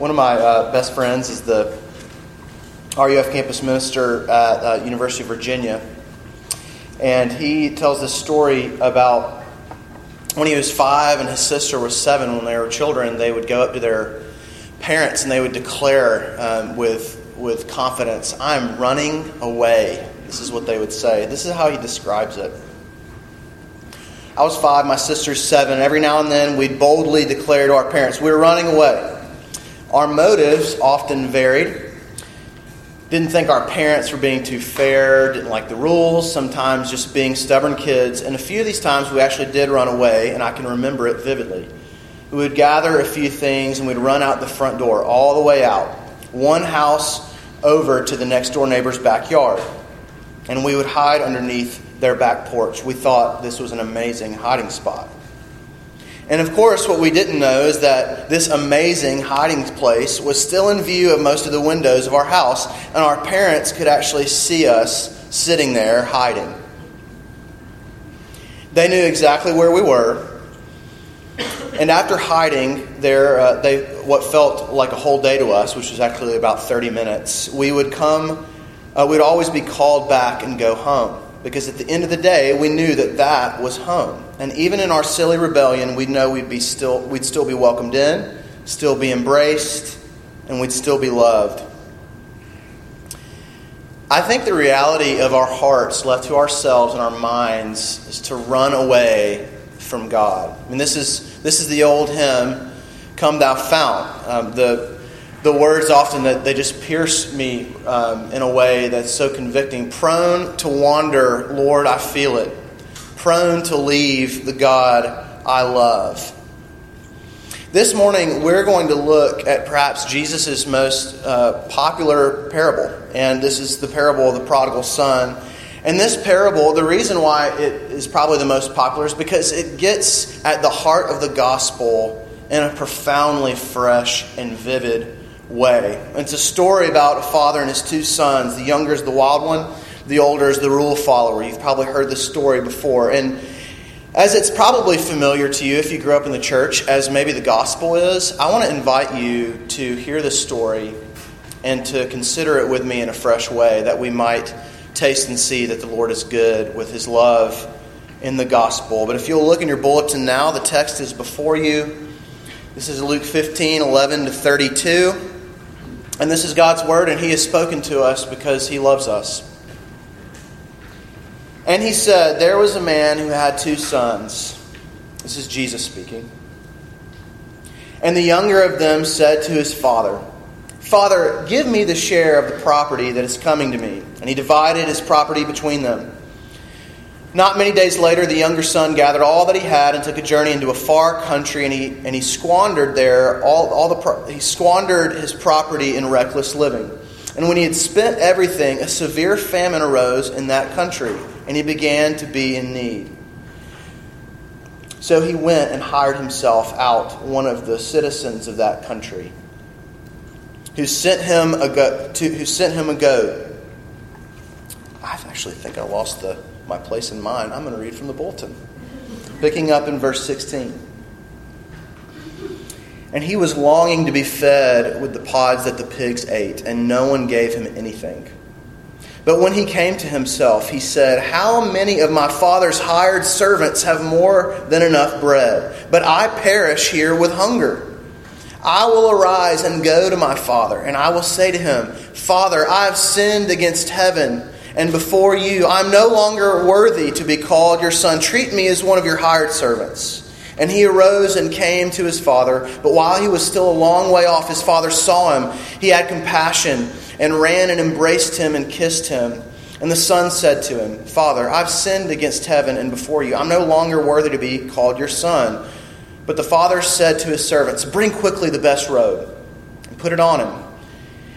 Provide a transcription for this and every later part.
One of my uh, best friends is the RUF campus minister at uh, University of Virginia, and he tells this story about when he was five and his sister was seven. When they were children, they would go up to their parents and they would declare um, with with confidence, "I'm running away." This is what they would say. This is how he describes it. I was five, my sister's seven. Every now and then, we'd boldly declare to our parents, We're running away. Our motives often varied. Didn't think our parents were being too fair, didn't like the rules, sometimes just being stubborn kids. And a few of these times, we actually did run away, and I can remember it vividly. We would gather a few things and we'd run out the front door, all the way out, one house over to the next door neighbor's backyard. And we would hide underneath their back porch. We thought this was an amazing hiding spot. And of course, what we didn't know is that this amazing hiding place was still in view of most of the windows of our house, and our parents could actually see us sitting there hiding. They knew exactly where we were. And after hiding there, uh, they, what felt like a whole day to us, which was actually about 30 minutes, we would come, uh, we'd always be called back and go home because at the end of the day, we knew that that was home. And even in our silly rebellion, we know we'd be still we'd still be welcomed in, still be embraced, and we'd still be loved. I think the reality of our hearts left to ourselves and our minds is to run away from God. I mean, this is this is the old hymn, "Come Thou Fount." Um, the the words often that they just pierce me um, in a way that's so convicting. Prone to wander, Lord, I feel it. Prone to leave the God I love. This morning, we're going to look at perhaps Jesus' most uh, popular parable, and this is the parable of the prodigal son. And this parable, the reason why it is probably the most popular is because it gets at the heart of the gospel in a profoundly fresh and vivid way. It's a story about a father and his two sons. The younger is the wild one, the older is the rule follower. You've probably heard this story before. And as it's probably familiar to you if you grew up in the church, as maybe the gospel is, I want to invite you to hear this story and to consider it with me in a fresh way that we might taste and see that the Lord is good with his love in the gospel. But if you'll look in your bulletin now, the text is before you. This is Luke 15, 11 to 32. And this is God's word, and He has spoken to us because He loves us. And He said, There was a man who had two sons. This is Jesus speaking. And the younger of them said to his father, Father, give me the share of the property that is coming to me. And he divided his property between them. Not many days later, the younger son gathered all that he had and took a journey into a far country, and he, and he squandered there all, all the pro- he squandered his property in reckless living. And when he had spent everything, a severe famine arose in that country, and he began to be in need. So he went and hired himself out one of the citizens of that country, who sent him a goat. To, who sent him a goat. I actually think I lost the my place in mind, I'm going to read from the bulletin. Picking up in verse 16. And he was longing to be fed with the pods that the pigs ate, and no one gave him anything. But when he came to himself, he said, How many of my father's hired servants have more than enough bread? But I perish here with hunger. I will arise and go to my father, and I will say to him, Father, I have sinned against heaven and before you. I'm no longer worthy to be called your son. Treat me as one of your hired servants. And he arose and came to his father. But while he was still a long way off, his father saw him. He had compassion and ran and embraced him and kissed him. And the son said to him, Father, I've sinned against heaven and before you. I'm no longer worthy to be called your son. But the father said to his servants, Bring quickly the best robe and put it on him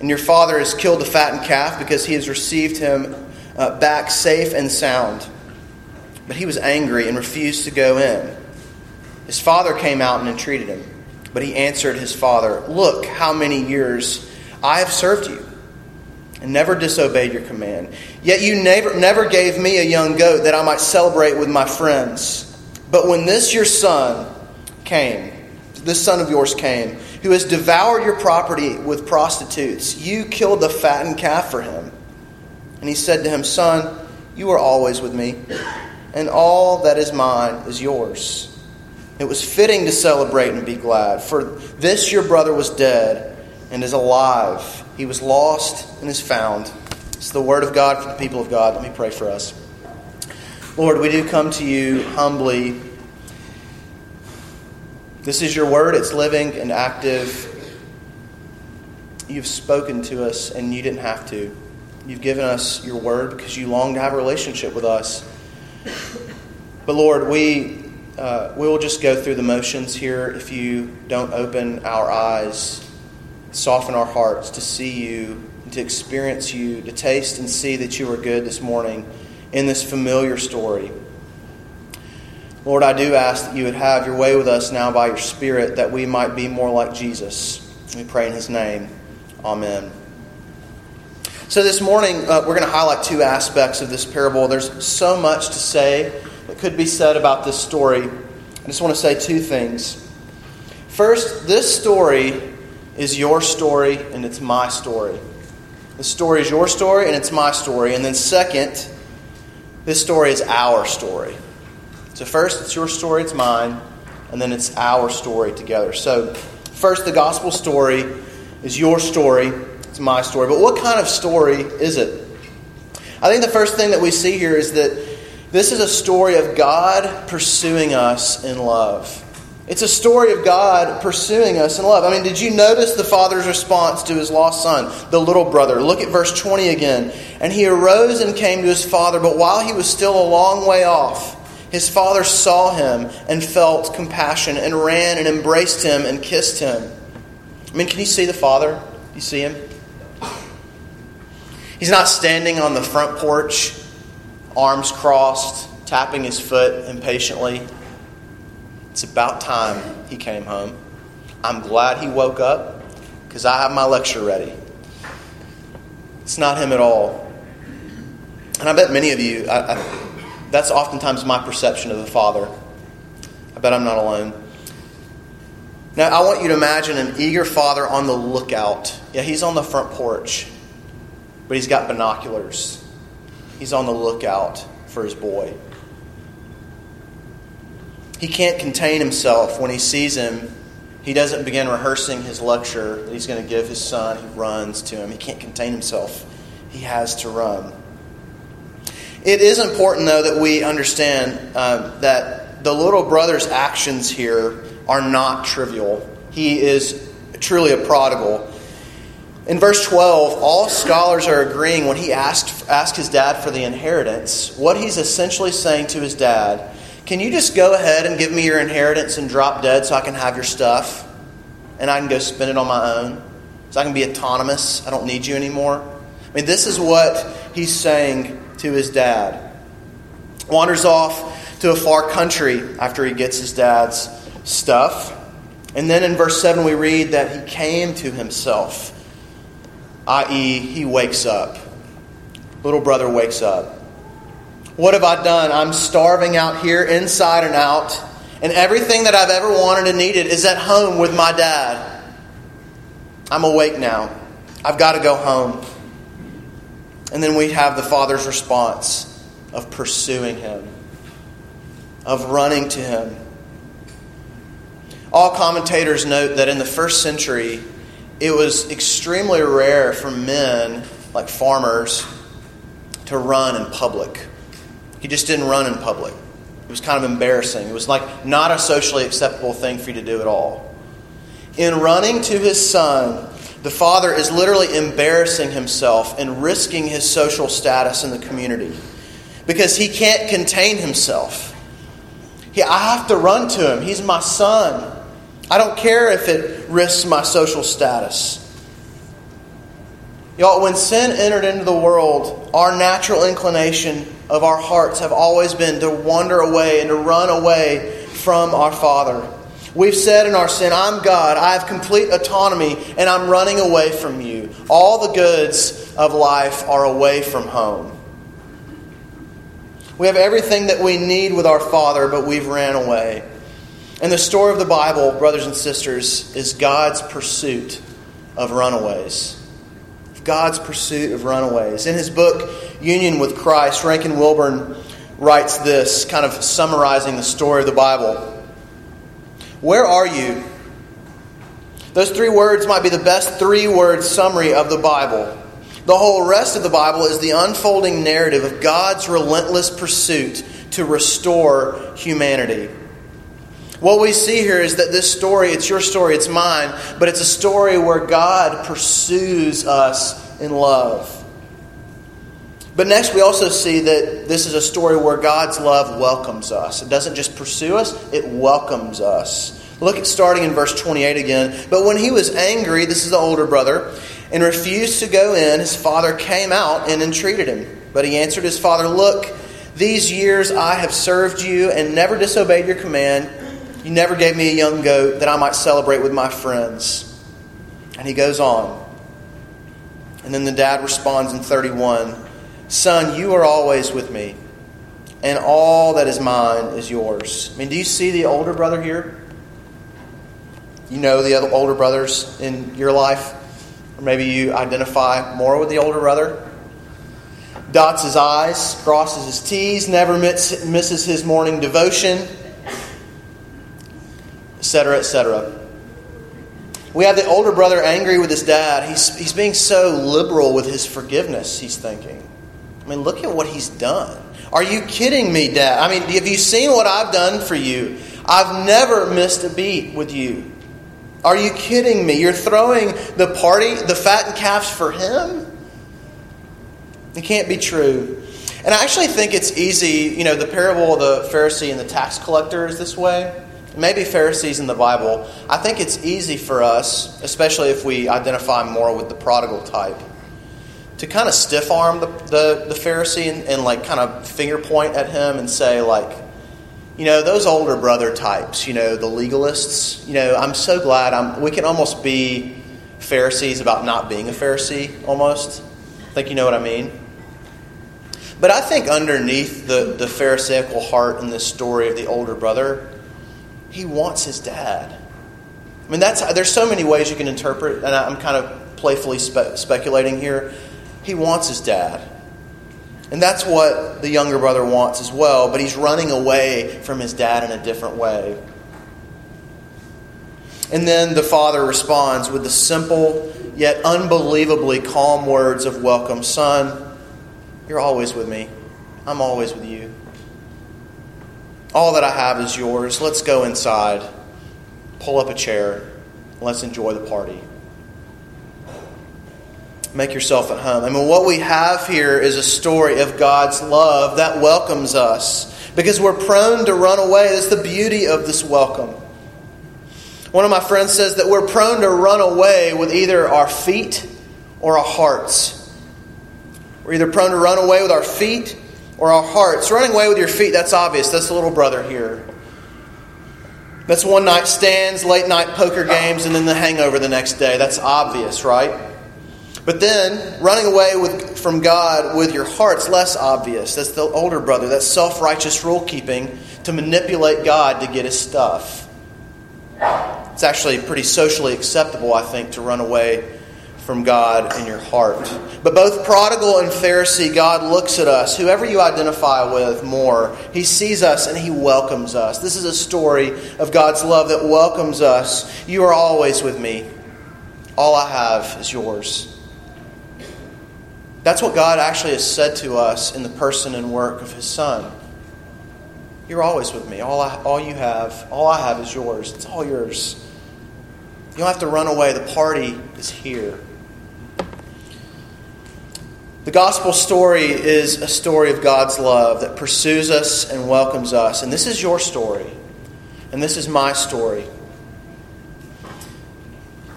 And your father has killed the fattened calf because he has received him uh, back safe and sound. But he was angry and refused to go in. His father came out and entreated him. But he answered his father, Look, how many years I have served you and never disobeyed your command. Yet you never, never gave me a young goat that I might celebrate with my friends. But when this your son came, this son of yours came, who has devoured your property with prostitutes, you killed the fattened calf for him. And he said to him, Son, you are always with me, and all that is mine is yours. It was fitting to celebrate and be glad, for this your brother was dead and is alive. He was lost and is found. It's the word of God for the people of God. Let me pray for us. Lord, we do come to you humbly. This is your word, it's living and active. You've spoken to us, and you didn't have to. You've given us your word because you long to have a relationship with us. But Lord, we, uh, we will just go through the motions here if you don't open our eyes, soften our hearts to see you, to experience you, to taste and see that you are good this morning in this familiar story. Lord, I do ask that you would have your way with us now by your Spirit that we might be more like Jesus. We pray in his name. Amen. So, this morning, uh, we're going to highlight two aspects of this parable. There's so much to say that could be said about this story. I just want to say two things. First, this story is your story and it's my story. The story is your story and it's my story. And then, second, this story is our story. So, first, it's your story, it's mine, and then it's our story together. So, first, the gospel story is your story, it's my story. But what kind of story is it? I think the first thing that we see here is that this is a story of God pursuing us in love. It's a story of God pursuing us in love. I mean, did you notice the father's response to his lost son, the little brother? Look at verse 20 again. And he arose and came to his father, but while he was still a long way off, his father saw him and felt compassion and ran and embraced him and kissed him. I mean, can you see the father? You see him? He's not standing on the front porch, arms crossed, tapping his foot impatiently. It's about time he came home. I'm glad he woke up because I have my lecture ready. It's not him at all. And I bet many of you, I, I, that's oftentimes my perception of the Father. I bet I'm not alone. Now, I want you to imagine an eager father on the lookout. Yeah, he's on the front porch but he's got binoculars. He's on the lookout for his boy. He can't contain himself when he sees him. He doesn't begin rehearsing his lecture that he's going to give his son. He runs to him. He can't contain himself. He has to run. It is important, though, that we understand uh, that the little brother's actions here are not trivial. He is truly a prodigal. In verse 12, all scholars are agreeing when he asked, asked his dad for the inheritance, what he's essentially saying to his dad, can you just go ahead and give me your inheritance and drop dead so I can have your stuff and I can go spend it on my own? So I can be autonomous. I don't need you anymore. I mean, this is what he's saying to his dad. Wanders off to a far country after he gets his dad's stuff. And then in verse 7, we read that he came to himself i.e., he wakes up. Little brother wakes up. What have I done? I'm starving out here, inside and out, and everything that I've ever wanted and needed is at home with my dad. I'm awake now. I've got to go home. And then we have the father's response of pursuing him, of running to him. All commentators note that in the first century, it was extremely rare for men, like farmers, to run in public. He just didn't run in public. It was kind of embarrassing. It was like not a socially acceptable thing for you to do at all. In running to his son, the father is literally embarrassing himself and risking his social status in the community because he can't contain himself. He, I have to run to him. He's my son. I don't care if it risks my social status. Y'all, when sin entered into the world, our natural inclination of our hearts have always been to wander away and to run away from our Father. We've said in our sin, I'm God, I have complete autonomy, and I'm running away from you. All the goods of life are away from home. We have everything that we need with our Father, but we've ran away. And the story of the Bible, brothers and sisters, is God's pursuit of runaways. God's pursuit of runaways. In his book, Union with Christ, Rankin Wilbourne writes this, kind of summarizing the story of the Bible. Where are you? Those three words might be the best three word summary of the Bible. The whole rest of the Bible is the unfolding narrative of God's relentless pursuit to restore humanity. What we see here is that this story, it's your story, it's mine, but it's a story where God pursues us in love. But next, we also see that this is a story where God's love welcomes us. It doesn't just pursue us, it welcomes us. Look at starting in verse 28 again. But when he was angry, this is the older brother, and refused to go in, his father came out and entreated him. But he answered his father, Look, these years I have served you and never disobeyed your command. You never gave me a young goat that I might celebrate with my friends. And he goes on. And then the dad responds in 31 Son, you are always with me, and all that is mine is yours. I mean, do you see the older brother here? You know the other older brothers in your life? Or maybe you identify more with the older brother. Dots his I's, crosses his T's, never misses his morning devotion, etc., etc. We have the older brother angry with his dad. He's, he's being so liberal with his forgiveness, he's thinking. I mean, look at what he's done. Are you kidding me, Dad? I mean, have you seen what I've done for you? I've never missed a beat with you. Are you kidding me? You're throwing the party, the fattened calves for him? It can't be true. And I actually think it's easy, you know, the parable of the Pharisee and the tax collector is this way. Maybe Pharisees in the Bible. I think it's easy for us, especially if we identify more with the prodigal type, to kind of stiff arm the, the, the Pharisee and, and like kind of finger point at him and say, like, you know, those older brother types, you know, the legalists, you know, I'm so glad I'm, we can almost be Pharisees about not being a Pharisee, almost. I think you know what I mean. But I think underneath the, the Pharisaical heart in this story of the older brother, he wants his dad. I mean, that's there's so many ways you can interpret, and I'm kind of playfully spe- speculating here. He wants his dad. And that's what the younger brother wants as well, but he's running away from his dad in a different way. And then the father responds with the simple yet unbelievably calm words of welcome Son, you're always with me. I'm always with you. All that I have is yours. Let's go inside, pull up a chair, let's enjoy the party make yourself at home. I mean, what we have here is a story of God's love that welcomes us because we're prone to run away. That's the beauty of this welcome. One of my friends says that we're prone to run away with either our feet or our hearts. We're either prone to run away with our feet or our hearts. Running away with your feet, that's obvious. That's the little brother here. That's one night stands, late night poker games, and then the hangover the next day. That's obvious, right? But then, running away with, from God with your heart's less obvious. That's the older brother. That's self righteous rule keeping to manipulate God to get his stuff. It's actually pretty socially acceptable, I think, to run away from God in your heart. But both prodigal and Pharisee, God looks at us, whoever you identify with more. He sees us and He welcomes us. This is a story of God's love that welcomes us. You are always with me. All I have is yours. That's what God actually has said to us in the person and work of His Son. You're always with me. All, I, all you have, all I have is yours. It's all yours. You don't have to run away. The party is here. The gospel story is a story of God's love that pursues us and welcomes us. And this is your story. And this is my story.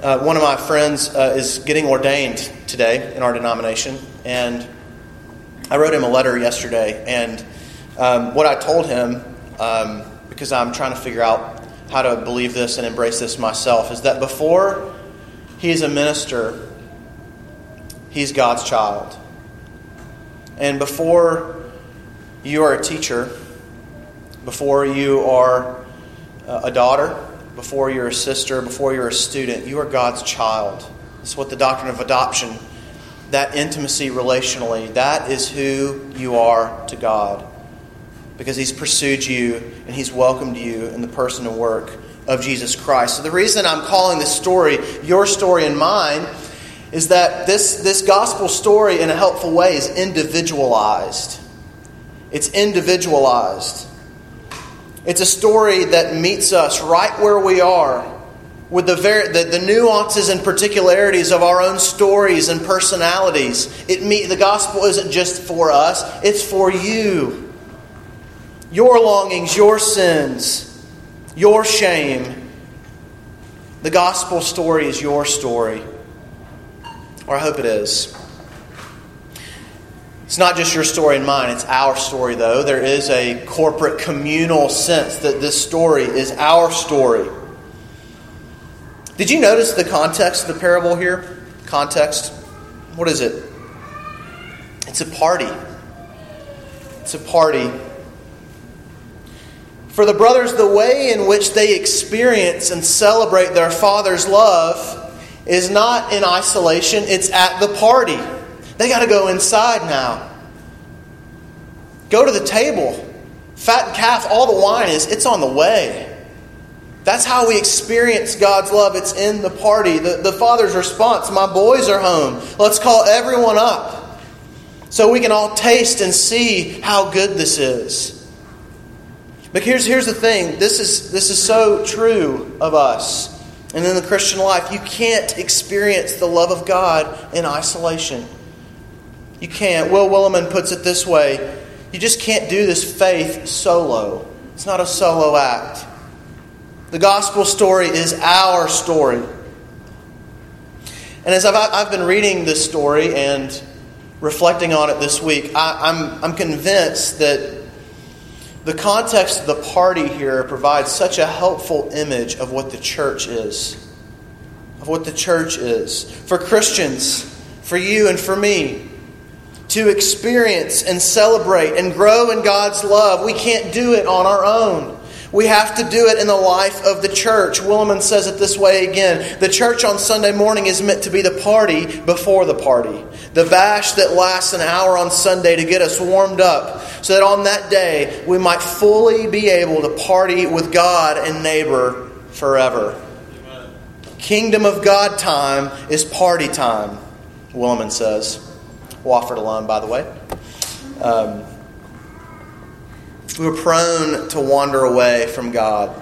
Uh, one of my friends uh, is getting ordained today in our denomination, and I wrote him a letter yesterday. And um, what I told him, um, because I'm trying to figure out how to believe this and embrace this myself, is that before he is a minister, he's God's child. And before you are a teacher, before you are a daughter, before you're a sister, before you're a student, you are God's child. It's what the doctrine of adoption, that intimacy relationally, that is who you are to God. Because He's pursued you and He's welcomed you in the person and work of Jesus Christ. So the reason I'm calling this story your story and mine is that this, this gospel story, in a helpful way, is individualized. It's individualized. It's a story that meets us right where we are with the, very, the, the, nuances and particularities of our own stories and personalities. It meet, the gospel isn't just for us, it's for you. Your longings, your sins, your shame. The gospel story is your story. Or I hope it is. It's not just your story and mine, it's our story, though. There is a corporate communal sense that this story is our story. Did you notice the context of the parable here? Context? What is it? It's a party. It's a party. For the brothers, the way in which they experience and celebrate their father's love is not in isolation, it's at the party. They got to go inside now. Go to the table. Fat calf, all the wine is, it's on the way. That's how we experience God's love. It's in the party. The, the father's response My boys are home. Let's call everyone up so we can all taste and see how good this is. But here's, here's the thing this is, this is so true of us. And in the Christian life, you can't experience the love of God in isolation. You can't. Will Willimon puts it this way you just can't do this faith solo. It's not a solo act. The gospel story is our story. And as I've, I've been reading this story and reflecting on it this week, I, I'm, I'm convinced that the context of the party here provides such a helpful image of what the church is. Of what the church is. For Christians, for you and for me, to experience and celebrate and grow in God's love, we can't do it on our own. We have to do it in the life of the church. Willimon says it this way again The church on Sunday morning is meant to be the party before the party, the bash that lasts an hour on Sunday to get us warmed up, so that on that day we might fully be able to party with God and neighbor forever. Kingdom of God time is party time, Willimon says. Wofford alone, by the way. Um, we're prone to wander away from God.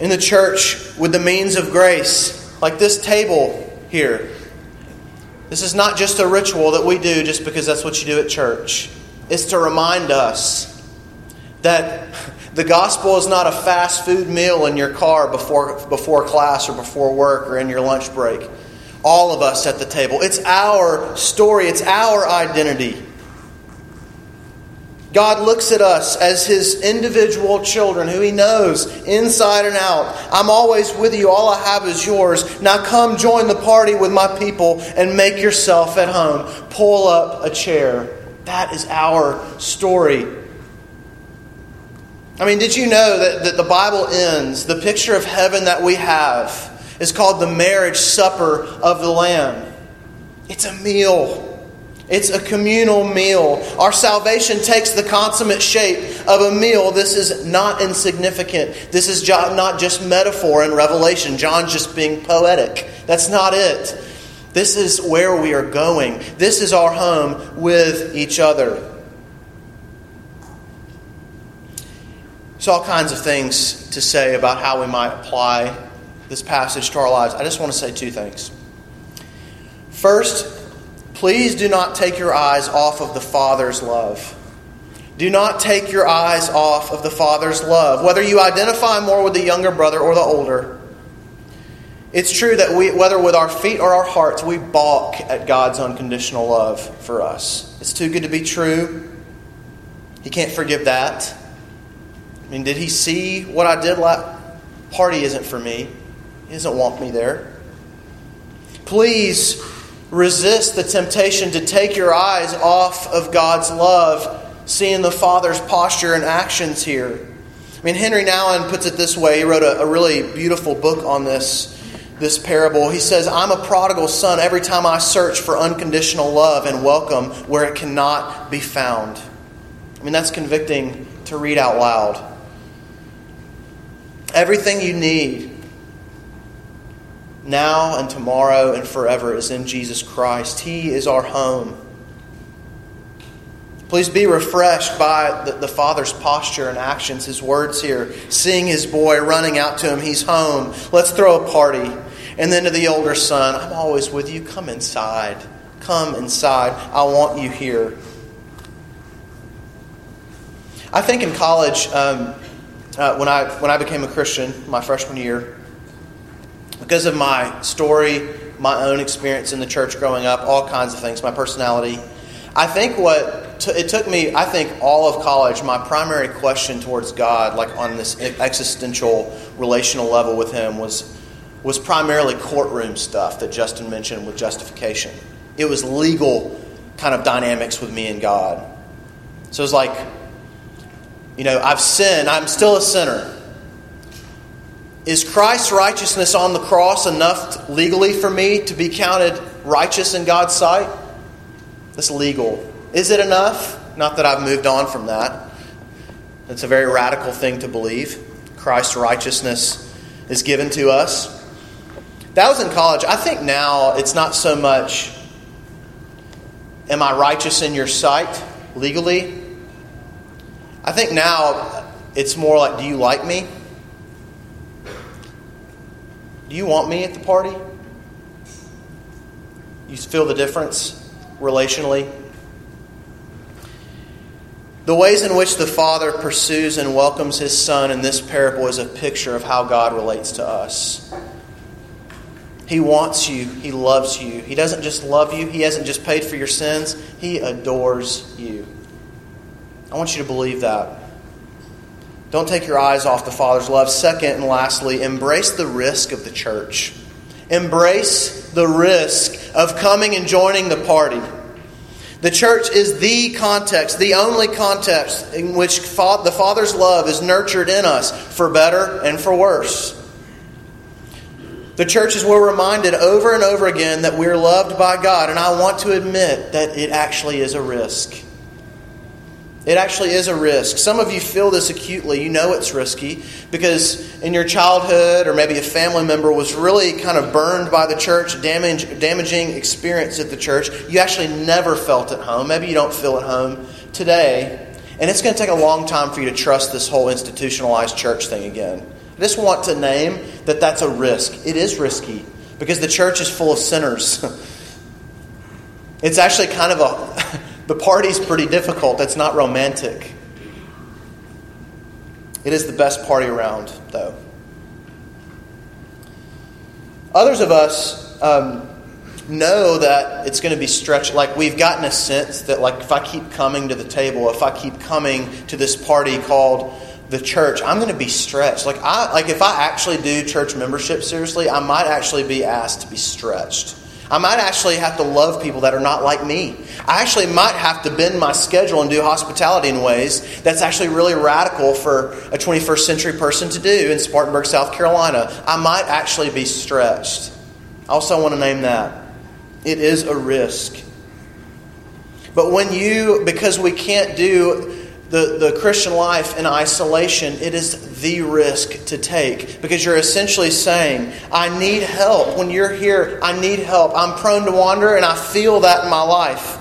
In the church, with the means of grace, like this table here, this is not just a ritual that we do just because that's what you do at church. It's to remind us that the gospel is not a fast food meal in your car before, before class or before work or in your lunch break. All of us at the table. It's our story, it's our identity. God looks at us as His individual children who He knows inside and out. I'm always with you. All I have is yours. Now come join the party with my people and make yourself at home. Pull up a chair. That is our story. I mean, did you know that, that the Bible ends, the picture of heaven that we have is called the marriage supper of the Lamb? It's a meal. It's a communal meal. Our salvation takes the consummate shape of a meal. This is not insignificant. This is not just metaphor and revelation. John's just being poetic. That's not it. This is where we are going. This is our home with each other. There's all kinds of things to say about how we might apply this passage to our lives. I just want to say two things. First, Please do not take your eyes off of the Father's love. Do not take your eyes off of the Father's love. Whether you identify more with the younger brother or the older, It's true that we, whether with our feet or our hearts, we balk at God's unconditional love for us. It's too good to be true. He can't forgive that. I mean, did he see what I did last party isn't for me? He doesn't want me there. Please resist the temptation to take your eyes off of God's love, seeing the Father's posture and actions here. I mean, Henri Nouwen puts it this way. He wrote a, a really beautiful book on this this parable. He says, I'm a prodigal son every time I search for unconditional love and welcome where it cannot be found. I mean, that's convicting to read out loud. Everything you need now and tomorrow and forever is in Jesus Christ. He is our home. Please be refreshed by the, the, Father's posture and actions, his words here. Seeing his boy running out to him, he's home. Let's throw a party. And then to the older son, I'm always with you. Come inside. Come inside. I want you here. I think in college, um, uh, when, I, when I became a Christian, my freshman year, because of my story, my own experience in the church growing up, all kinds of things, my personality, I think what t- it took me, I think all of college, my primary question towards God, like on this existential relational level with Him, was was primarily courtroom stuff that Justin mentioned with justification. It was legal kind of dynamics with me and God. So it was like, you know, I've sinned, I'm still a sinner. Is Christ's righteousness on the cross enough legally for me to be counted righteous in God's sight? That's legal. Is it enough? Not that I've moved on from that. It's a very radical thing to believe. Christ's righteousness is given to us. That was in college. I think now it's not so much, am I righteous in your sight legally? I think now it's more like, do you like me? Do you want me at the party? You feel the difference? relationally. The ways in which the Father pursues and welcomes His Son in this parable is a picture of how God relates to us. He wants you. He loves you. He doesn't just love you, He hasn't just paid for your sins, He adores you. I want you to believe that. Don't take your eyes off the Father's love. Second and lastly, embrace the risk of the church. Embrace the risk of coming and joining the party. The church is the context, the only context in which the Father's love is nurtured in us for better and for worse. The church is where we're reminded over and over again that we're loved by God, and I want to admit that it actually is a risk. It actually is a risk. Some of you feel this acutely. You know it's risky because in your childhood, or maybe a family member was really kind of burned by the church, damage, damaging experience at the church. You actually never felt at home. Maybe you don't feel at home today. And it's going to take a long time for you to trust this whole institutionalized church thing again. I just want to name that that's a risk. It is risky because the church is full of sinners. it's actually kind of a. The party's pretty difficult. That's not romantic. It is the best party around, though. Others of us um, know that it's going to be stretched. Like we've gotten a sense that, like, if I keep coming to the table, if I keep coming to this party called the church, I'm going to be stretched. Like I, like if I actually do church membership seriously, I might actually be asked to be stretched. I might actually have to love people that are not like me. I actually might have to bend my schedule and do hospitality in ways that's actually really radical for a 21st century person to do in Spartanburg, South Carolina. I might actually be stretched. I also want to name that. It is a risk. But when you, because we can't do the, the Christian life in isolation, it is the risk to take because you're essentially saying, I need help. When you're here, I need help. I'm prone to wander, and I feel that in my life.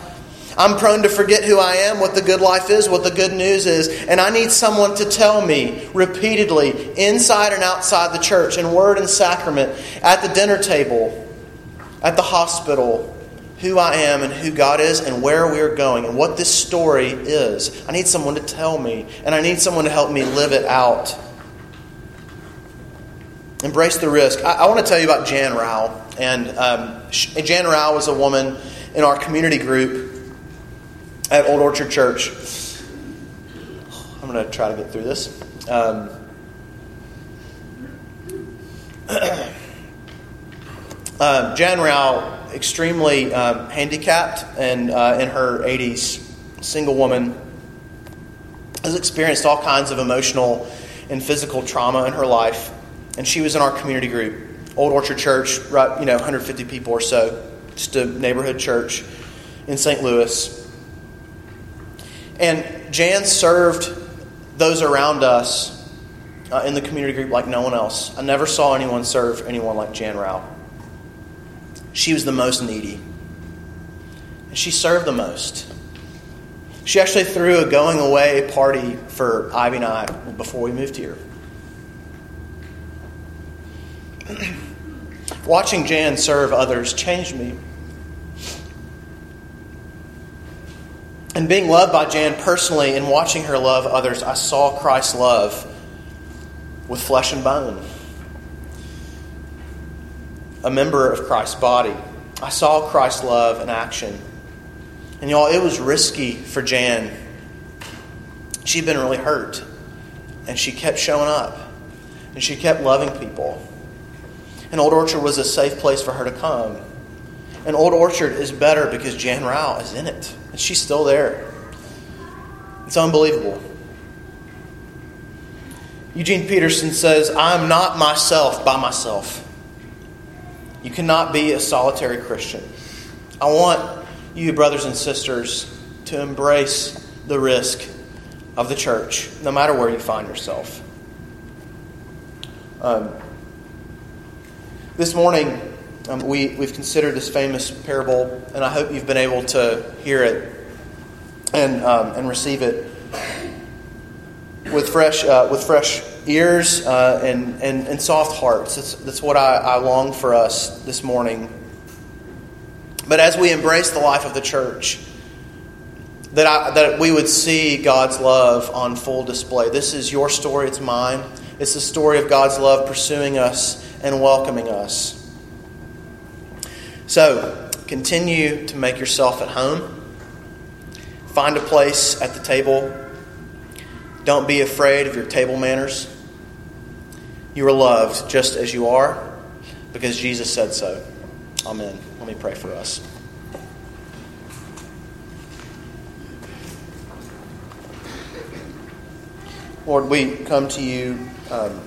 I'm prone to forget who I am, what the good life is, what the good news is, and I need someone to tell me repeatedly, inside and outside the church, in word and sacrament, at the dinner table, at the hospital, who I am and who God is and where we're going and what this story is. I need someone to tell me, and I need someone to help me live it out. Embrace the risk. I, I want to tell you about Jan Rao. And um, Jan Rao was a woman in our community group at Old Orchard Church. I'm going to try to get through this. Um, uh, Jan Rao, extremely um, handicapped and uh, in her 80s, single woman, has experienced all kinds of emotional and physical trauma in her life. And she was in our community group, Old Orchard Church, right, you know, 150 people or so, just a neighborhood church in St. Louis. And Jan served those around us uh, in the community group like no one else. I never saw anyone serve anyone like Jan Rao. She was the most needy. And she served the most. She actually threw a going away party for Ivy and I before we moved here. Watching Jan serve others changed me. And being loved by Jan personally and watching her love others, I saw Christ's love with flesh and bone. A member of Christ's body. I saw Christ's love in action. And y'all, it was risky for Jan. She'd been really hurt. And she kept showing up. And she kept loving people. And Old Orchard was a safe place for her to come. And Old Orchard is better because Jan Rao is in it. And she's still there. It's unbelievable. Eugene Peterson says, I'm not myself by myself. You cannot be a solitary Christian. I want you, brothers and sisters, to embrace the risk of the church, no matter where you find yourself. Um, this morning, um, we, we've considered this famous parable, and I hope you've been able to hear it and, um, and receive it with fresh, uh, with fresh ears uh, and, and, and soft hearts. That's, that's what I, I long for us this morning. But as we embrace the life of the church, that, I, that we would see God's love on full display. This is your story, it's mine. It's the story of God's love pursuing us and welcoming us. So, continue to make yourself at home. Find a place at the table. Don't be afraid of your table manners. You are loved just as you are because Jesus said so. Amen. Let me pray for us. Lord, we come to you um,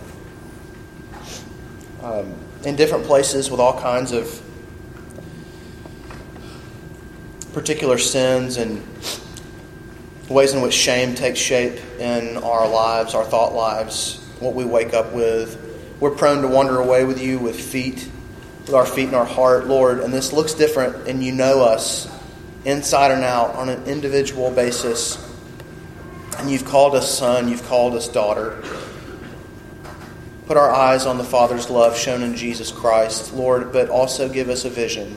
um, in different places with all kinds of particular sins and ways in which shame takes shape in our lives, our thought lives, what we wake up with. We're prone to wander away with you with feet, with our feet and our heart, Lord, and this looks different, and you know us inside and out on an individual basis. And you've called us son, you've called us daughter. Put our eyes on the Father's love shown in Jesus Christ, Lord, but also give us a vision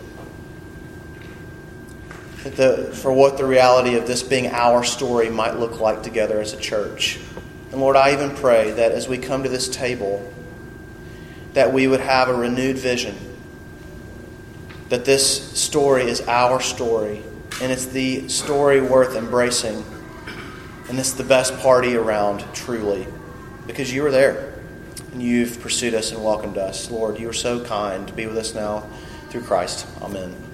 the, for what the reality of this being our story might look like together as a church. And Lord, I even pray that as we come to this table, that we would have a renewed vision. That this story is our story, and it's the story worth embracing. And it's the best party around, truly, because you were there and you've pursued us and welcomed us. Lord, you are so kind to be with us now through Christ. Amen.